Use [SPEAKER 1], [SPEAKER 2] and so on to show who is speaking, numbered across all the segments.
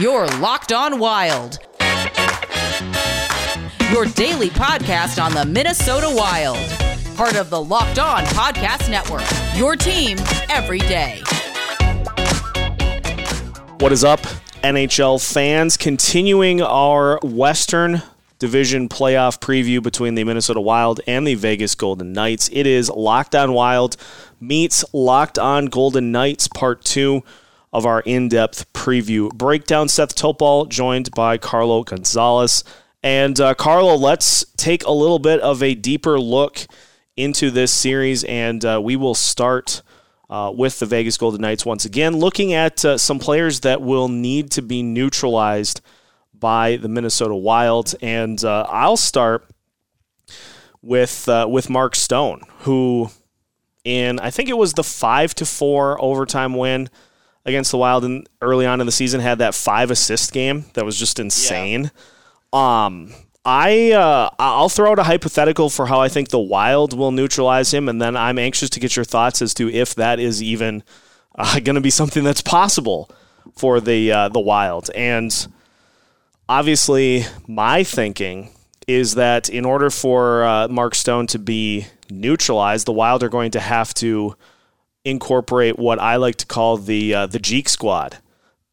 [SPEAKER 1] Your Locked On Wild. Your daily podcast on the Minnesota Wild. Part of the Locked On Podcast Network. Your team every day.
[SPEAKER 2] What is up, NHL fans? Continuing our Western Division playoff preview between the Minnesota Wild and the Vegas Golden Knights. It is Locked On Wild meets Locked On Golden Knights, part two of our in depth preview breakdown. Seth Topol joined by Carlo Gonzalez. And uh, Carlo, let's take a little bit of a deeper look into this series, and uh, we will start uh, with the Vegas Golden Knights once again, looking at uh, some players that will need to be neutralized by the Minnesota Wild. And uh, I'll start with uh, with Mark Stone, who in I think it was the five to four overtime win against the Wild and early on in the season had that five assist game that was just insane. Yeah. Um, I uh, I'll throw out a hypothetical for how I think the Wild will neutralize him, and then I'm anxious to get your thoughts as to if that is even uh, going to be something that's possible for the uh, the Wild. And obviously, my thinking is that in order for uh, Mark Stone to be neutralized, the Wild are going to have to incorporate what I like to call the uh, the Jeek squad.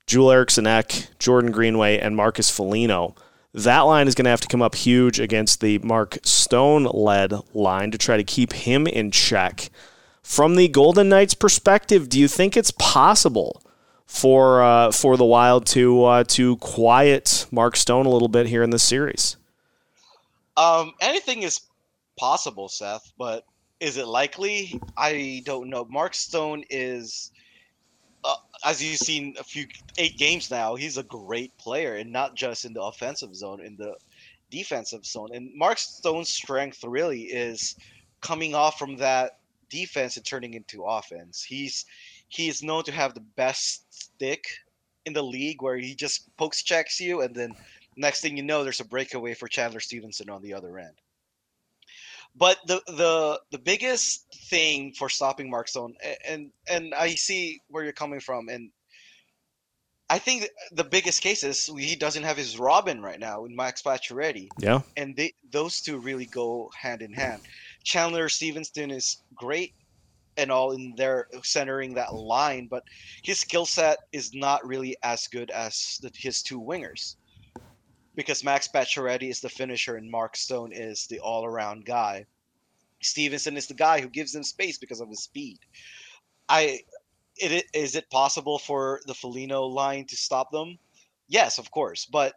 [SPEAKER 2] Joel Eriksson Ek, Jordan Greenway, and Marcus Foligno. That line is going to have to come up huge against the Mark Stone led line to try to keep him in check. From the Golden Knights' perspective, do you think it's possible for uh, for the Wild to uh, to quiet Mark Stone a little bit here in this series?
[SPEAKER 3] Um, anything is possible, Seth, but is it likely? I don't know. Mark Stone is, uh, as you've seen a few eight games now, he's a great player, and not just in the offensive zone, in the defensive zone. And Mark Stone's strength really is coming off from that defense and turning into offense. He's he is known to have the best stick in the league, where he just pokes checks you, and then next thing you know, there's a breakaway for Chandler Stephenson on the other end. But the the the biggest thing for stopping Mark Stone, and and I see where you're coming from, and I think the biggest case is he doesn't have his Robin right now in Max Pacioretty.
[SPEAKER 2] Yeah,
[SPEAKER 3] and they those two really go hand in hand. Chandler Stephenson is great and all in there centering that line, but his skill set is not really as good as the, his two wingers because Max Pacioretty is the finisher and Mark Stone is the all-around guy. Stephenson is the guy who gives them space because of his speed. I it, is it possible for the Foligno line to stop them? Yes, of course, but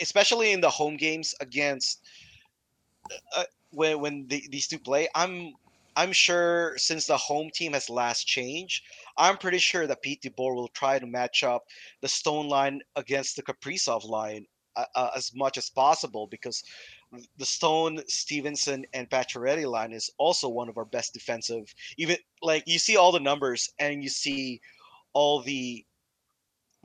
[SPEAKER 3] especially in the home games against uh, when when the, these two play, I'm I'm sure since the home team has last changed, I'm pretty sure that Pete DeBoer will try to match up the Stone line against the Kaprizov line uh, as much as possible because the Stone, Stephenson, and Pacioretty line is also one of our best defensive. Even like you see all the numbers and you see all the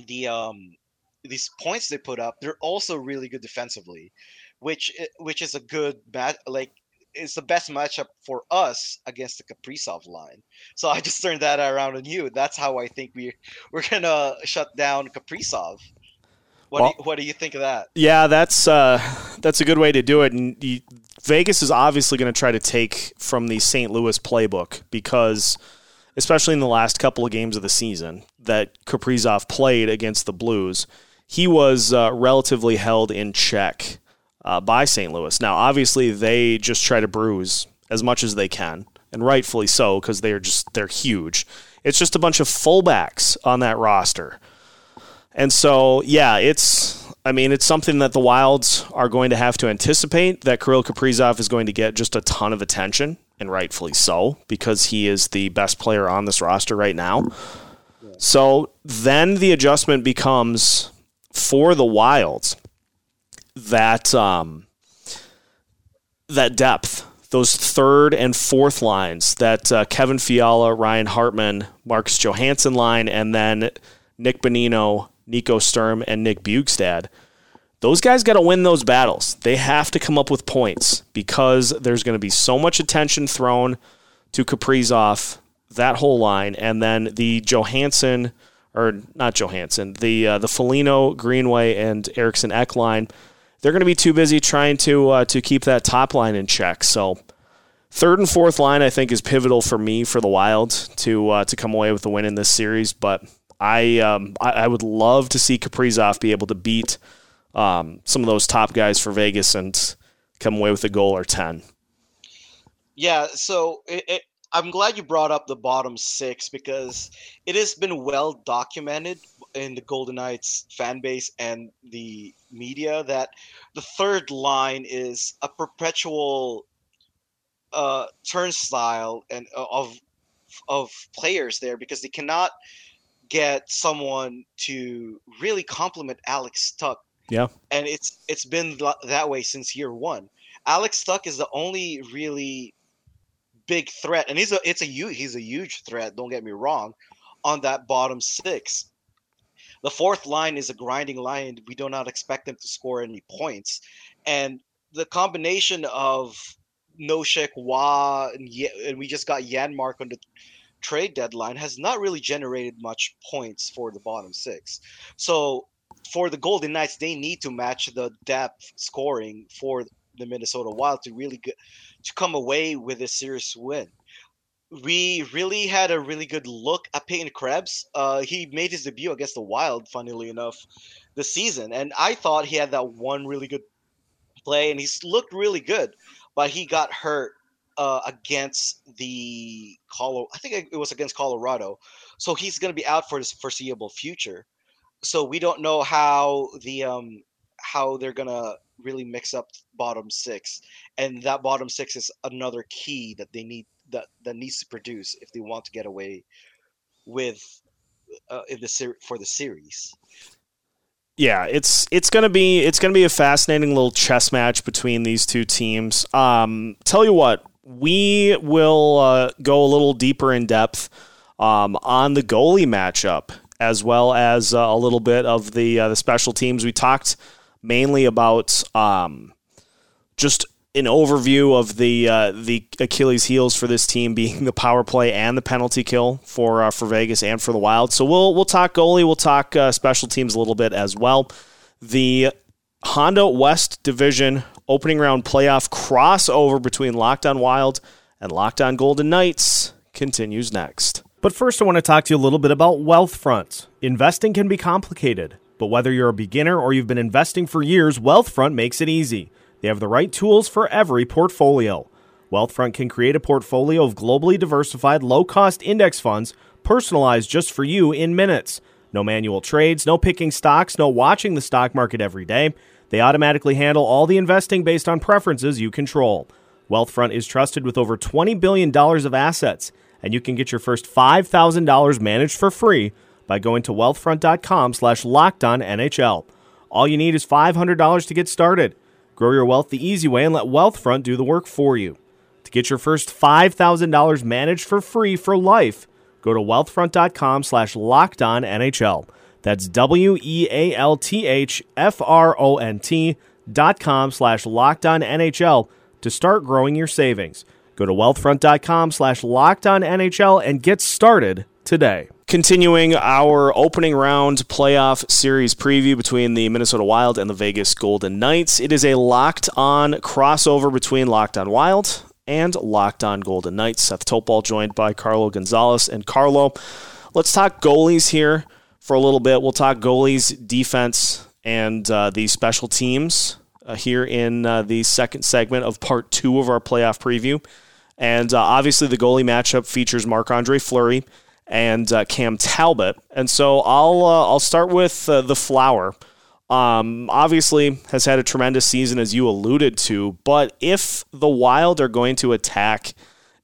[SPEAKER 3] the um these points they put up. They're also really good defensively, which which is a good match. Like it's the best matchup for us against the Kaprizov line. So I just turned that around on you. That's how I think we we're gonna shut down Kaprizov. What, well, do you, what do you think of that?
[SPEAKER 2] Yeah, that's uh, that's a good way to do it. And you, Vegas is obviously going to try to take from the St. Louis playbook because, especially in the last couple of games of the season that Kaprizov played against the Blues, he was uh, relatively held in check uh, by St. Louis. Now, obviously, they just try to bruise as much as they can, and rightfully so because they're just they're huge. It's just a bunch of fullbacks on that roster and so, yeah, it's I mean, it's something that the Wilds are going to have to anticipate that Kirill Kaprizov is going to get just a ton of attention, and rightfully so, because he is the best player on this roster right now. So then the adjustment becomes for the Wilds that um, that depth, those third and fourth lines, that uh, Kevin Fiala, Ryan Hartman, Marcus Johansson line, and then Nick Bonino Nico Sturm, and Nick Bjugstad. Those guys got to win those battles. They have to come up with points because there's going to be so much attention thrown to Kaprizov, that whole line, and then the Johansson, or not Johansson, the uh, the Foligno, Greenway, and Eriksson Ek line, they're going to be too busy trying to uh, to keep that top line in check. So third and fourth line, I think, is pivotal for me for the Wild to uh, to come away with the win in this series. But I, um, I, I would love to see Kaprizov be able to beat um, some of those top guys for Vegas and come away with a goal or ten.
[SPEAKER 3] Yeah, so it, it, I'm glad you brought up the bottom six because it has been well documented in the Golden Knights fan base and the media that the third line is a perpetual uh, turnstile and uh, of of players there because they cannot get someone to really complement Alex Tuch.
[SPEAKER 2] Yeah,
[SPEAKER 3] and it's it's been that way since year one. Alex Tuch is the only really big threat, and he's a it's a he's a huge threat. Don't get me wrong, on that bottom six. The fourth line is a grinding line. We do not expect them to score any points, and the combination of Nosek, Wah, and, and we just got Janmark on the trade deadline has not really generated much points for the bottom six. So for the Golden Knights, they need to match the depth scoring for the Minnesota Wild to really get to come away with a serious win. We really had a really good look at Peyton Krebs. Uh, he made his debut against the Wild, funnily enough, this season, and I thought he had that one really good play, and he's looked really good. But he got hurt uh, against the Colo. I think it was against Colorado, so he's going to be out for his foreseeable future. So we don't know how the um, how they're gonna really mix up bottom six, and that bottom six is another key that they need that that needs to produce if they want to get away with uh, in the ser- for the series.
[SPEAKER 2] Yeah, it's it's gonna be it's gonna be a fascinating little chess match between these two teams. Um, tell you what, we will uh, go a little deeper in depth um, on the goalie matchup as well as uh, a little bit of the uh, the special teams. We talked mainly about um, just an overview of the uh, the Achilles heels for this team being the power play and the penalty kill for uh, for Vegas and for the Wild. So we'll we'll talk goalie, we'll talk uh, special teams a little bit as well. The Honda West Division opening round playoff crossover between Locked On Wild and Locked On Golden Knights continues next.
[SPEAKER 4] But first, I want to talk to you a little bit about Wealthfront. Investing can be complicated, but whether you're a beginner or you've been investing for years, Wealthfront makes it easy. They have the right tools for every portfolio. Wealthfront can create a portfolio of globally diversified, low cost index funds personalized just for you in minutes. No manual trades, no picking stocks, no watching the stock market every day. They automatically handle all the investing based on preferences you control. Wealthfront is trusted with over $20 billion of assets and you can get your first $5,000 managed for free by going to wealthfront.com slash NHL. All you need is $500 to get started. Grow your wealth the easy way and let Wealthfront do the work for you. To get your first $5,000 managed for free for life, go to wealthfront.com slash NHL. That's W-E-A-L-T-H-F-R-O-N-T dot com slash locked on NHL to start growing your savings. Go to wealthfront.com slash locked on NHL and get started today.
[SPEAKER 2] Continuing our opening round playoff series preview between the Minnesota Wild and the Vegas Golden Knights. It is a locked on crossover between Locked on Wild and Locked on Golden Knights. Seth Topol joined by Carlo Gonzalez. And Carlo, let's talk goalies here for a little bit. We'll talk goalies, defense, and uh, the special teams uh, here in uh, the second segment of part two of our playoff preview. And uh, obviously, the goalie matchup features Marc Andre Fleury and uh, Cam Talbot. And so I'll uh, I'll start with the Flower. Um, obviously, has had a tremendous season as you alluded to. But if the Wild are going to attack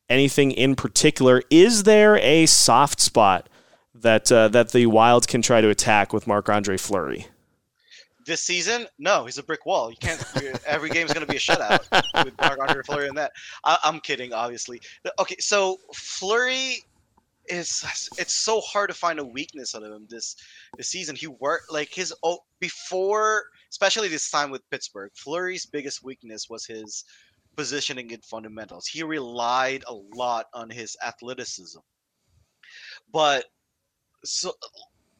[SPEAKER 2] anything in particular, is there a soft spot that uh, that the Wild can try to attack with Marc Andre Fleury?
[SPEAKER 3] this season, no, he's a brick wall. You can't. every game is going to be a shutout with Marc Andre Fleury in that. I, am kidding, obviously. Okay, so Fleury is. It's so hard to find a weakness out of him this this season. He worked like his oh before, especially this time with Pittsburgh. Fleury's biggest weakness was his positioning and fundamentals. He relied a lot on his athleticism, but so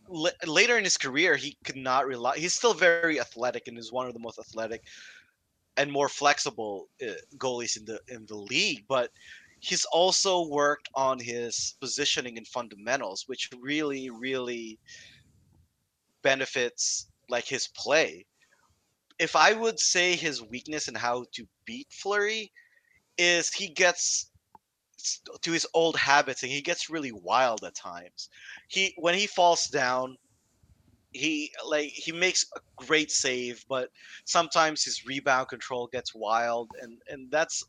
[SPEAKER 3] l- later in his career, he could not rely. He's still very athletic and is one of the most athletic and more flexible uh, goalies in the in the league. But he's also worked on his positioning and fundamentals, which really, really benefits like his play. If I would say his weakness and how to beat Fleury is he gets to his old habits and he gets really wild at times. He when he falls down, he like he makes a great save, but sometimes his rebound control gets wild and and that's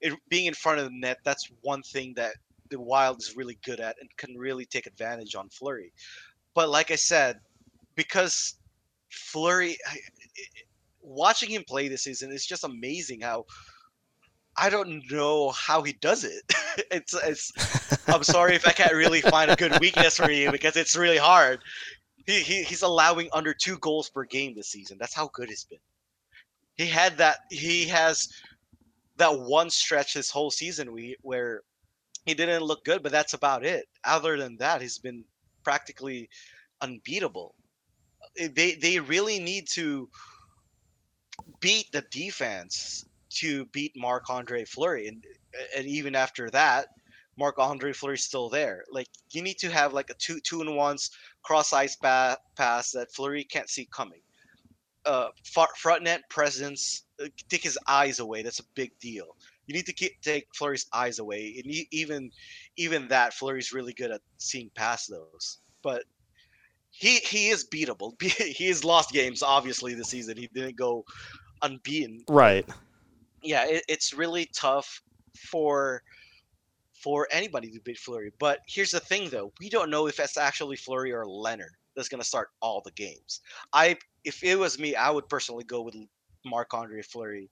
[SPEAKER 3] it, being in front of the net. That's one thing that the Wild is really good at and can really take advantage on Fleury. But like I said, because Fleury, watching him play this season is just amazing how I don't know how he does it. it's it's. I'm sorry if I can't really find a good weakness for you because it's really hard. He, he he's allowing under two goals per game this season. That's how good he's been. He had that. He has that one stretch this whole season we where he didn't look good, but that's about it. Other than that, he's been practically unbeatable. They they really need to beat the defense to beat Marc Andre Fleury, and and even after that, Marc Andre Fleury's still there. Like you need to have like a two two and ones cross ice ba- pass that Fleury can't see coming. Uh, front net presence, uh, take his eyes away. That's a big deal. You need to keep, take Fleury's eyes away, and you, even even that Fleury's really good at seeing past those. But he he is beatable. he has lost games obviously this season. He didn't go unbeaten.
[SPEAKER 2] Right
[SPEAKER 3] yeah, it, it's really tough for for anybody to beat Fleury. But here's the thing, though: we don't know if it's actually Fleury or Leonard that's going to start all the games. I, if it was me, I would personally go with Marc Andre Fleury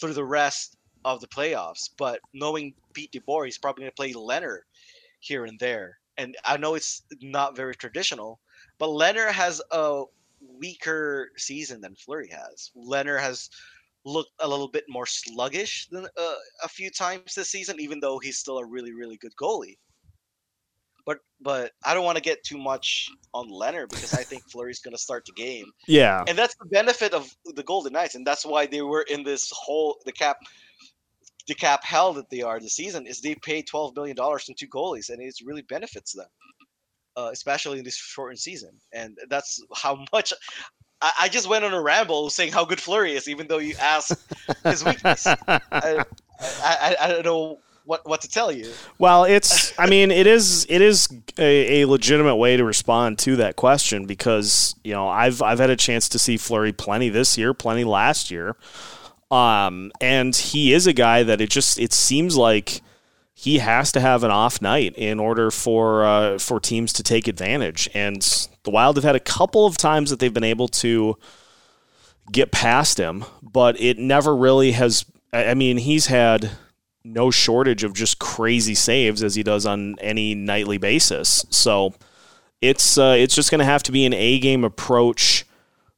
[SPEAKER 3] through the rest of the playoffs. But knowing Pete DeBoer, he's probably going to play Leonard here and there. And I know it's not very traditional, but Leonard has a weaker season than Fleury has. Leonard has looked a little bit more sluggish than uh, a few times this season, even though he's still a really, really good goalie. But but I don't want to get too much on Leonard because I think Fleury's going to start the game.
[SPEAKER 2] Yeah,
[SPEAKER 3] and that's the benefit of the Golden Knights, and that's why they were in this whole the cap the cap hell that they are this season is they pay twelve million dollars to two goalies, and it really benefits them. Uh, especially in this shortened season. And that's how much I, I, just went on a ramble saying how good Fleury is, even though you asked his weakness. I, I, I, don't know what what to tell you.
[SPEAKER 2] Well, it's I mean it is it is a, a, legitimate way to respond to that question because you know I've I've had a chance to see Fleury plenty this year, plenty last year, um, and he is a guy that it just it seems like he has to have an off night in order for uh, for teams to take advantage. And the Wild have had a couple of times that they've been able to get past him, but it never really has. I mean, he's had no shortage of just crazy saves as he does on any nightly basis. So it's uh, it's just going to have to be an A game approach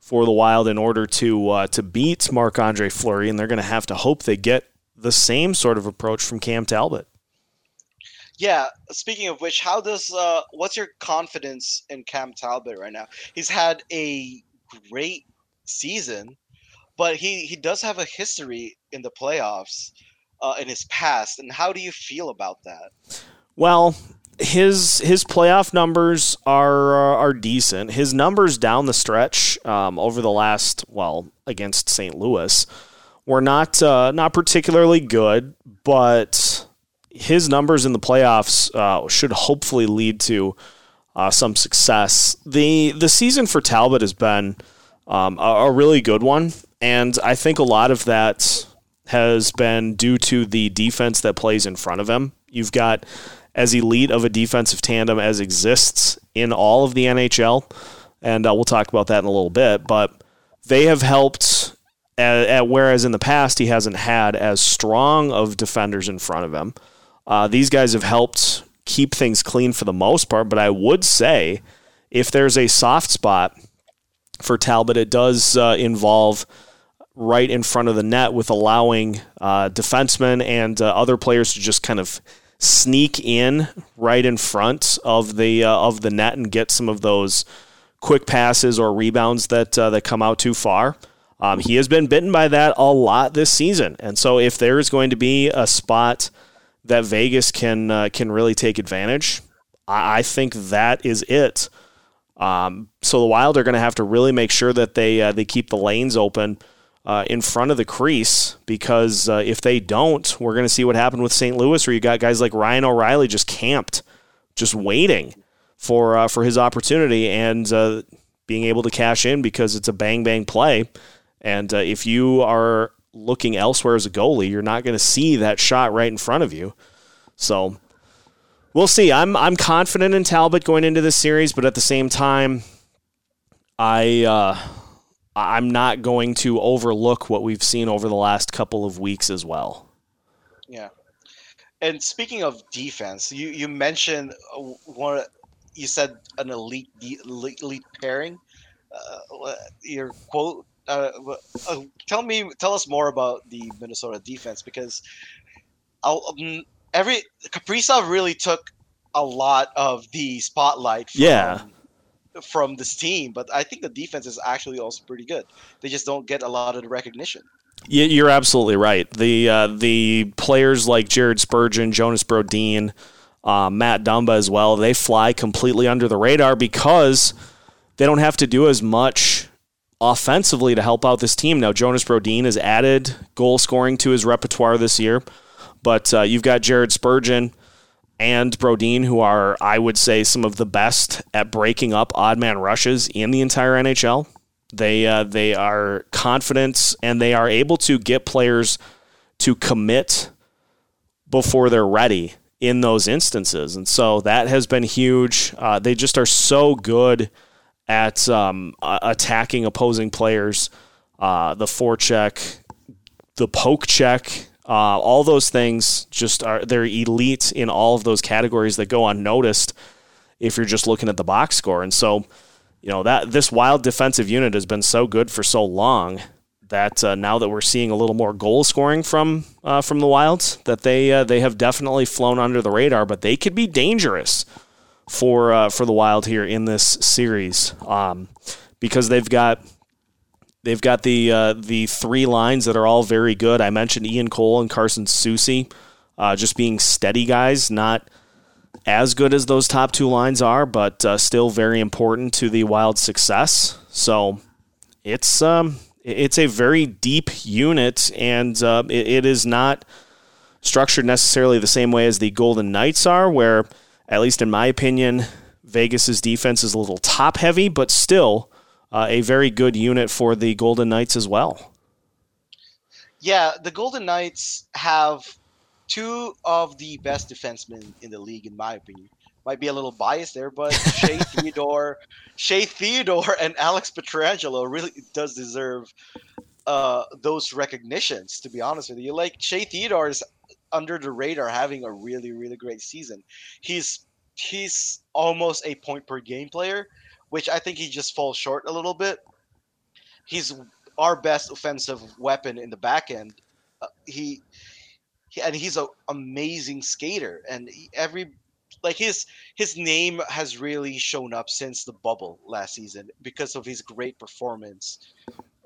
[SPEAKER 2] for the Wild in order to uh, to beat Marc Andre Fleury, and they're going to have to hope they get the same sort of approach from Cam Talbot.
[SPEAKER 3] Yeah. Speaking of which, how does uh, what's your confidence in Cam Talbot right now? He's had a great season, but he he does have a history in the playoffs uh, in his past. And how do you feel about that?
[SPEAKER 2] Well, his his playoff numbers are uh, are decent. His numbers down the stretch um, over the last well against St. Louis were not uh, not particularly good, but his numbers in the playoffs uh, should hopefully lead to uh, some success. the The season for Talbot has been um, a, a, really good one, and I think a lot of that has been due to the defense that plays in front of him. You've got as elite of a defensive tandem as exists in all of the NHL, and uh, we'll talk about that in a little bit. But they have helped. At, at, whereas in the past he hasn't had as strong of defenders in front of him. Uh, these guys have helped keep things clean for the most part, but I would say if there's a soft spot for Talbot, it does uh, involve right in front of the net with allowing uh, defensemen and uh, other players to just kind of sneak in right in front of the uh, of the net and get some of those quick passes or rebounds that uh, that come out too far. Um, he has been bitten by that a lot this season, and so if there is going to be a spot that Vegas can uh, can really take advantage, I, I think that is it. Um, so the Wild are going to have to really make sure that they uh, they keep the lanes open uh, in front of the crease because uh, if they don't, we're going to see what happened with St. Louis, where you got guys like Ryan O'Reilly just camped, just waiting for uh, for his opportunity and uh, being able to cash in because it's a bang bang play. And uh, if you are looking elsewhere as a goalie, you're not going to see that shot right in front of you. So we'll see. I'm I'm confident in Talbot going into this series, but at the same time, I uh, I'm not going to overlook what we've seen over the last couple of weeks as well.
[SPEAKER 3] Yeah. And speaking of defense, you you mentioned uh, one. You said an elite elite, pairing. Uh, your quote. Uh, uh, tell me, tell us more about the Minnesota defense because I'll, um, every Kaprizov really took a lot of the spotlight.
[SPEAKER 2] From, yeah.
[SPEAKER 3] From this team, but I think the defense is actually also pretty good. They just don't get a lot of the recognition.
[SPEAKER 2] Yeah, you're absolutely right. The uh, the players like Jared Spurgeon, Jonas Brodin, uh, Matt Dumba as well, they fly completely under the radar because they don't have to do as much offensively to help out this team. Now, Jonas Brodin has added goal scoring to his repertoire this year. But uh, you've got Jared Spurgeon and Brodin, who are, I would say, some of the best at breaking up odd man rushes in the entire NHL. They uh, they are confident and they are able to get players to commit before they're ready in those instances, and so that has been huge. Uh, they just are so good at um, attacking opposing players. Uh, the forecheck, the poke check, uh, all those things just are they're elite in all of those categories that go unnoticed if you're just looking at the box score. And so, you know that this wild defensive unit has been so good for so long that uh, now that we're seeing a little more goal scoring from uh, from the Wilds, that they uh, they have definitely flown under the radar, but they could be dangerous for uh, for the Wild here in this series um, because they've got They've got the uh, the three lines that are all very good. I mentioned Ian Cole and Carson Soucy, uh, just being steady guys, not as good as those top two lines are, but uh, still very important to the Wild success. So it's um, it's a very deep unit, and uh, it, it is not structured necessarily the same way as the Golden Knights are, where at least in my opinion, Vegas's defense is a little top heavy, but still uh, a very good unit for the Golden Knights as well.
[SPEAKER 3] Yeah, the Golden Knights have two of the best defensemen in the league, in my opinion. Might be a little biased there, but Shea Theodore, Shea Theodore, and Alex Pietrangelo really does deserve uh, those recognitions. To be honest with you, like Shea Theodore is under the radar, having a really, really great season. He's he's almost a point per game player, which I think he just falls short a little bit. He's our best offensive weapon in the back end. Uh, he, he, and he's an amazing skater, and he, every like his his name has really shown up since the bubble last season because of his great performance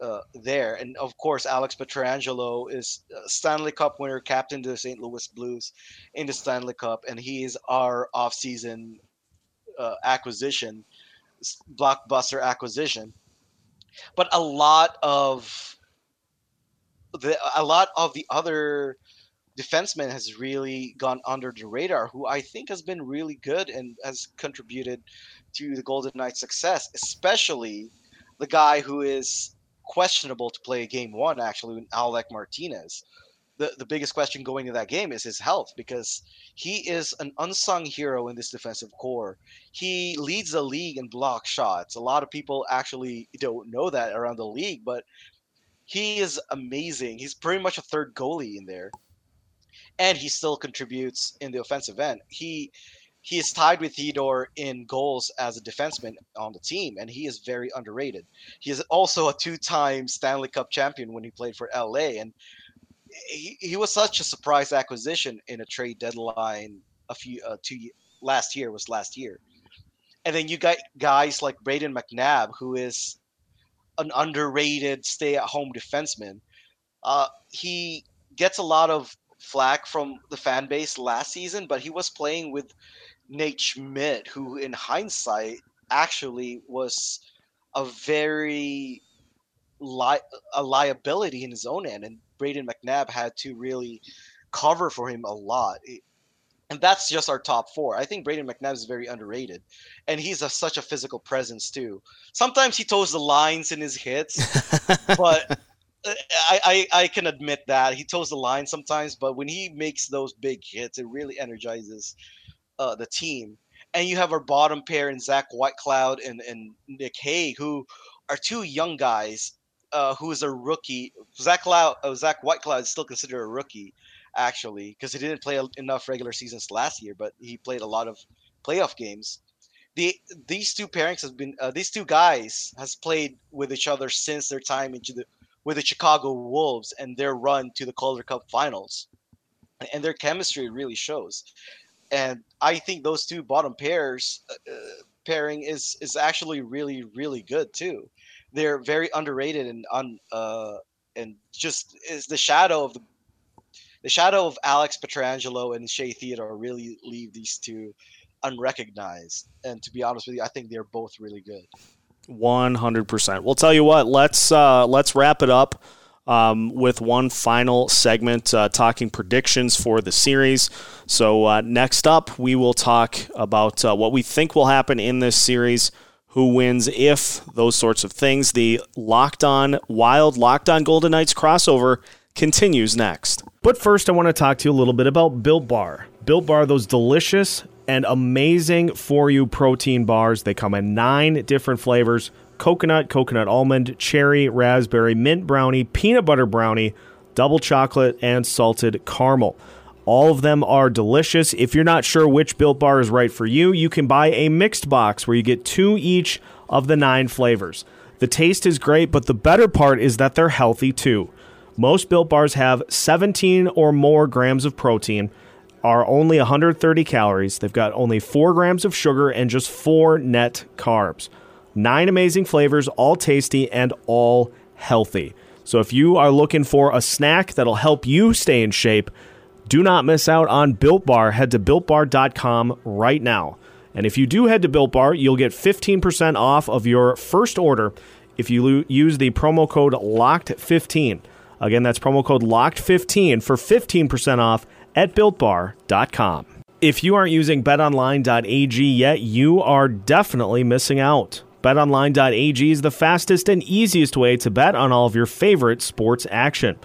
[SPEAKER 3] uh, there. And of course, Alex Pietrangelo is Stanley Cup winner, captain to the St. Louis Blues in the Stanley Cup, and he is our offseason uh, acquisition blockbuster acquisition. But a lot of the a lot of the other defensemen has really gone under the radar, who I think has been really good and has contributed to the Golden Knights' success, especially the guy who is questionable to play game one, actually, Alec Martinez the, the biggest question going into that game is his health because he is an unsung hero in this defensive core. He leads the league in block shots. A lot of people actually don't know that around the league, but he is amazing. He's pretty much a third goalie in there. And he still contributes in the offensive end. He he is tied with Theodore in goals as a defenseman on the team, and he is very underrated. He is also a two-time Stanley Cup champion when he played for LA, and he, he was such a surprise acquisition in a trade deadline a few uh, two last year was last year, and then you got guys like Braden McNabb, who is an underrated stay-at-home defenseman. Uh, he gets a lot of flack from the fan base last season, but he was playing with Nate Schmidt, who in hindsight actually was a very li- a liability in his own end, and Braden McNabb had to really cover for him a lot. And that's just our top four. I think Braden McNabb is very underrated, and he's a, such a physical presence too. Sometimes he toes the lines in his hits, but uh, I, I, I can admit that he toes the line sometimes. But when he makes those big hits, it really energizes uh, the team. And you have our bottom pair in Zach Whitecloud and, and Nick Hague, who are two young guys uh, who is a rookie. Zach Cloud, uh, Zach Whitecloud is still considered a rookie, actually, because he didn't play enough regular seasons last year, but he played a lot of playoff games. The these two pairings has been uh, these two guys has played with each other since their time into the with the Chicago Wolves and their run to the Calder Cup Finals, and their chemistry really shows. And I think those two bottom pairs uh, uh pairing is is actually really really good too they're very underrated and un uh, and just is the shadow of the the shadow of Alex Pietrangelo and Shea Theodore really leave these two unrecognized. And to be honest with you, I think they're both really good.
[SPEAKER 5] One hundred percent. We'll tell you what. Let's uh, let's wrap it up um, with one final segment, uh, talking predictions for the series. So uh, next up, we will talk about uh, what we think will happen in this series who wins if those sorts of things. The Locked On Wild, Locked On Golden Knights crossover continues next.
[SPEAKER 2] But first, I want to talk to you a little bit about Built Bar. Built Bar, those delicious and amazing for you protein bars. They come in nine different flavors coconut, coconut almond, cherry, raspberry, mint brownie, peanut butter brownie, double chocolate, and salted caramel. All of them are delicious. If you're not sure which Built Bar is right for you, you can buy a mixed box where you get two each of the nine flavors. The taste is great, but the better part is that they're healthy too. Most Built Bars have 17 or more grams of protein, are only 130 calories. They've got only 4 grams of sugar and just 4 net carbs. Nine amazing flavors, all tasty and all healthy. So if you are looking for a snack that'll help you stay in shape, do not miss out on Built Bar. Head to builtbar.com right now. And if you do head to Built Bar, you'll get 15% off of your first order if you use the promo code LOCKED15. Again, that's promo code LOCKED15 for 15% off at builtbar.com. If you aren't using betonline.ag yet, you are definitely missing out. BetOnline.ag is the fastest and easiest way to bet on all of your favorite sports action.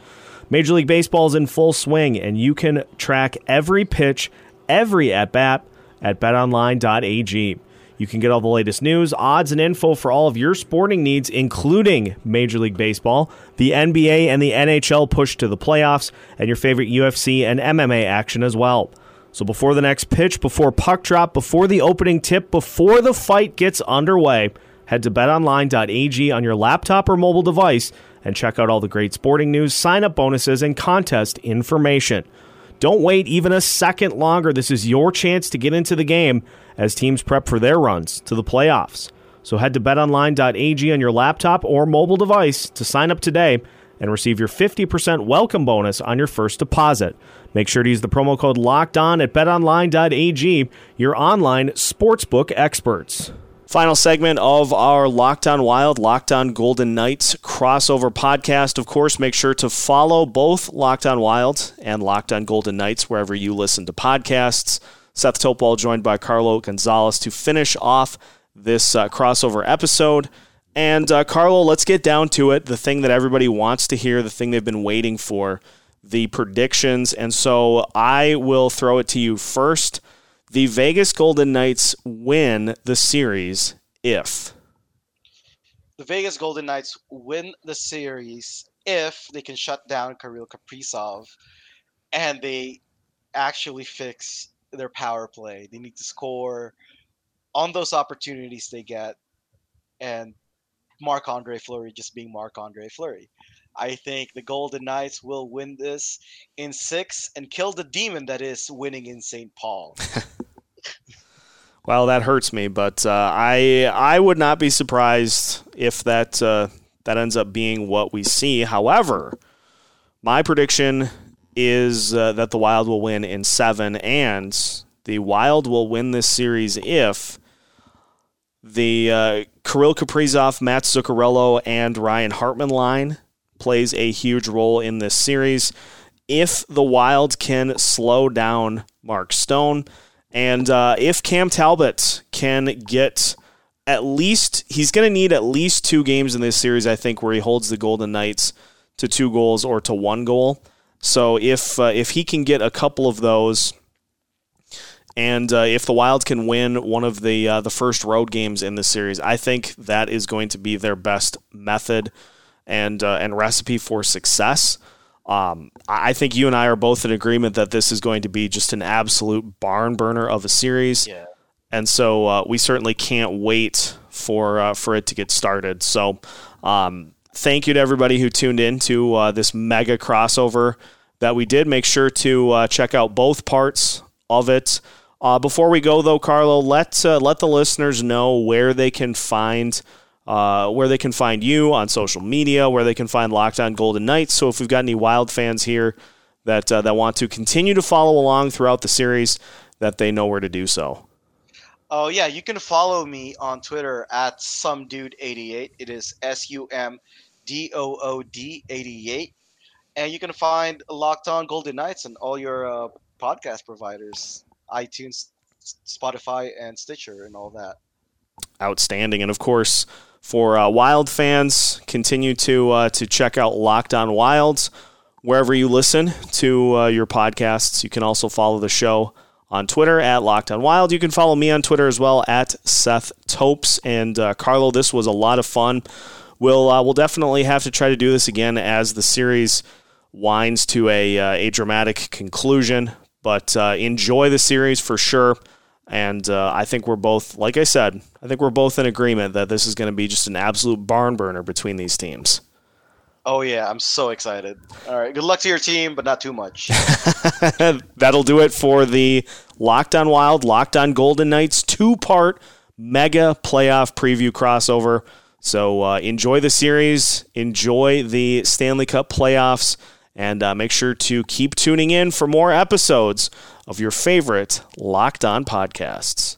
[SPEAKER 2] Major League Baseball is in full swing, and you can track every pitch, every at bat at betonline.ag. You can get all the latest news, odds, and info for all of your sporting needs, including Major League Baseball, the NBA, and the NHL push to the playoffs, and your favorite UFC and MMA action as well. So before the next pitch, before puck drop, before the opening tip, before the fight gets underway, head to betonline.ag on your laptop or mobile device and check out all the great sporting news, sign up bonuses, and contest information. Don't wait even a second longer. This is your chance to get into the game as teams prep for their runs to the playoffs. So head to betonline.ag on your laptop or mobile device to sign up today and receive your 50% welcome bonus on your first deposit. Make sure to use the promo code LOCKED ON at betonline.ag, your online sportsbook experts.
[SPEAKER 5] Final segment of our Locked On Wild, Locked On Golden Knights crossover podcast. Of course, make sure to follow both Locked On Wild and Locked On Golden Knights wherever you listen to podcasts. Seth Topol joined by Carlo Gonzalez to finish off this uh, crossover episode. And uh, Carlo, let's get down to it. The thing that everybody wants to hear, the thing they've been waiting for, the predictions. And so I will throw it to you first the Vegas Golden Knights win the series if
[SPEAKER 3] the Vegas Golden Knights win the series if they can shut down Kirill Kaprizov and they actually fix their power play. They need to score on those opportunities they get and Marc Andre Fleury just being Marc Andre Fleury. I think the Golden Knights will win this in six and kill the demon that is winning in St. Paul.
[SPEAKER 2] well, that hurts me, but uh, I I would not be surprised if that uh, that ends up being what we see. However, my prediction is uh, that the Wild will win in seven, and the Wild will win this series if the uh, Kirill Kaprizov, Matt Zuccarello, and Ryan Hartman line plays a huge role in this series. If the Wild can slow down Mark Stone, and uh, if Cam Talbot can get at least, he's going to need at least two games in this series, I think, where he holds the Golden Knights to two goals or to one goal. So if uh, if he can get a couple of those, and uh, if the Wild can win one of the uh, the first road games in this series, I think that is going to be their best method and uh, and recipe for success. Um, I think you and I are both in agreement that this is going to be just an absolute barn burner of a series.
[SPEAKER 3] Yeah.
[SPEAKER 2] And so uh, we certainly can't wait for uh, for it to get started. So um, thank you to everybody who tuned in to uh, this mega crossover that we did. Make sure to uh, check out both parts of it. Uh, before we go, though, Carlo, let uh, let the listeners know where they can find uh, where they can find you on social media, where they can find Locked On Golden Knights. So if we've got any Wild fans here that uh, that want to continue to follow along throughout the series, that they know where to do so.
[SPEAKER 3] Oh yeah, you can follow me on Twitter at sumdood88. It is S U M D O O D 88. And you can find Locked On Golden Knights and all your uh, podcast providers, iTunes, Spotify, and Stitcher, and all that.
[SPEAKER 2] Outstanding, and of course, for uh, Wild fans, continue to uh, to check out Locked On Wilds wherever you listen to uh, your podcasts. You can also follow the show on Twitter at Locked On Wild. You can follow me on Twitter as well at Seth Topes. And uh, Carlo, this was a lot of fun. We'll uh, we'll definitely have to try to do this again as the series winds to a uh, a dramatic conclusion. But enjoy the series for sure. And uh, I think we're both, like I said, I think we're both in agreement that this is going to be just an absolute barn burner between these teams.
[SPEAKER 3] Oh yeah, I'm so excited. All right, good luck to your team, but not too much.
[SPEAKER 2] That'll do it for the Locked On Wild, Locked On Golden Knights two part mega playoff preview crossover. So uh, enjoy the series, enjoy the Stanley Cup playoffs, and uh, make sure to keep tuning in for more episodes of your favorite Locked On podcasts.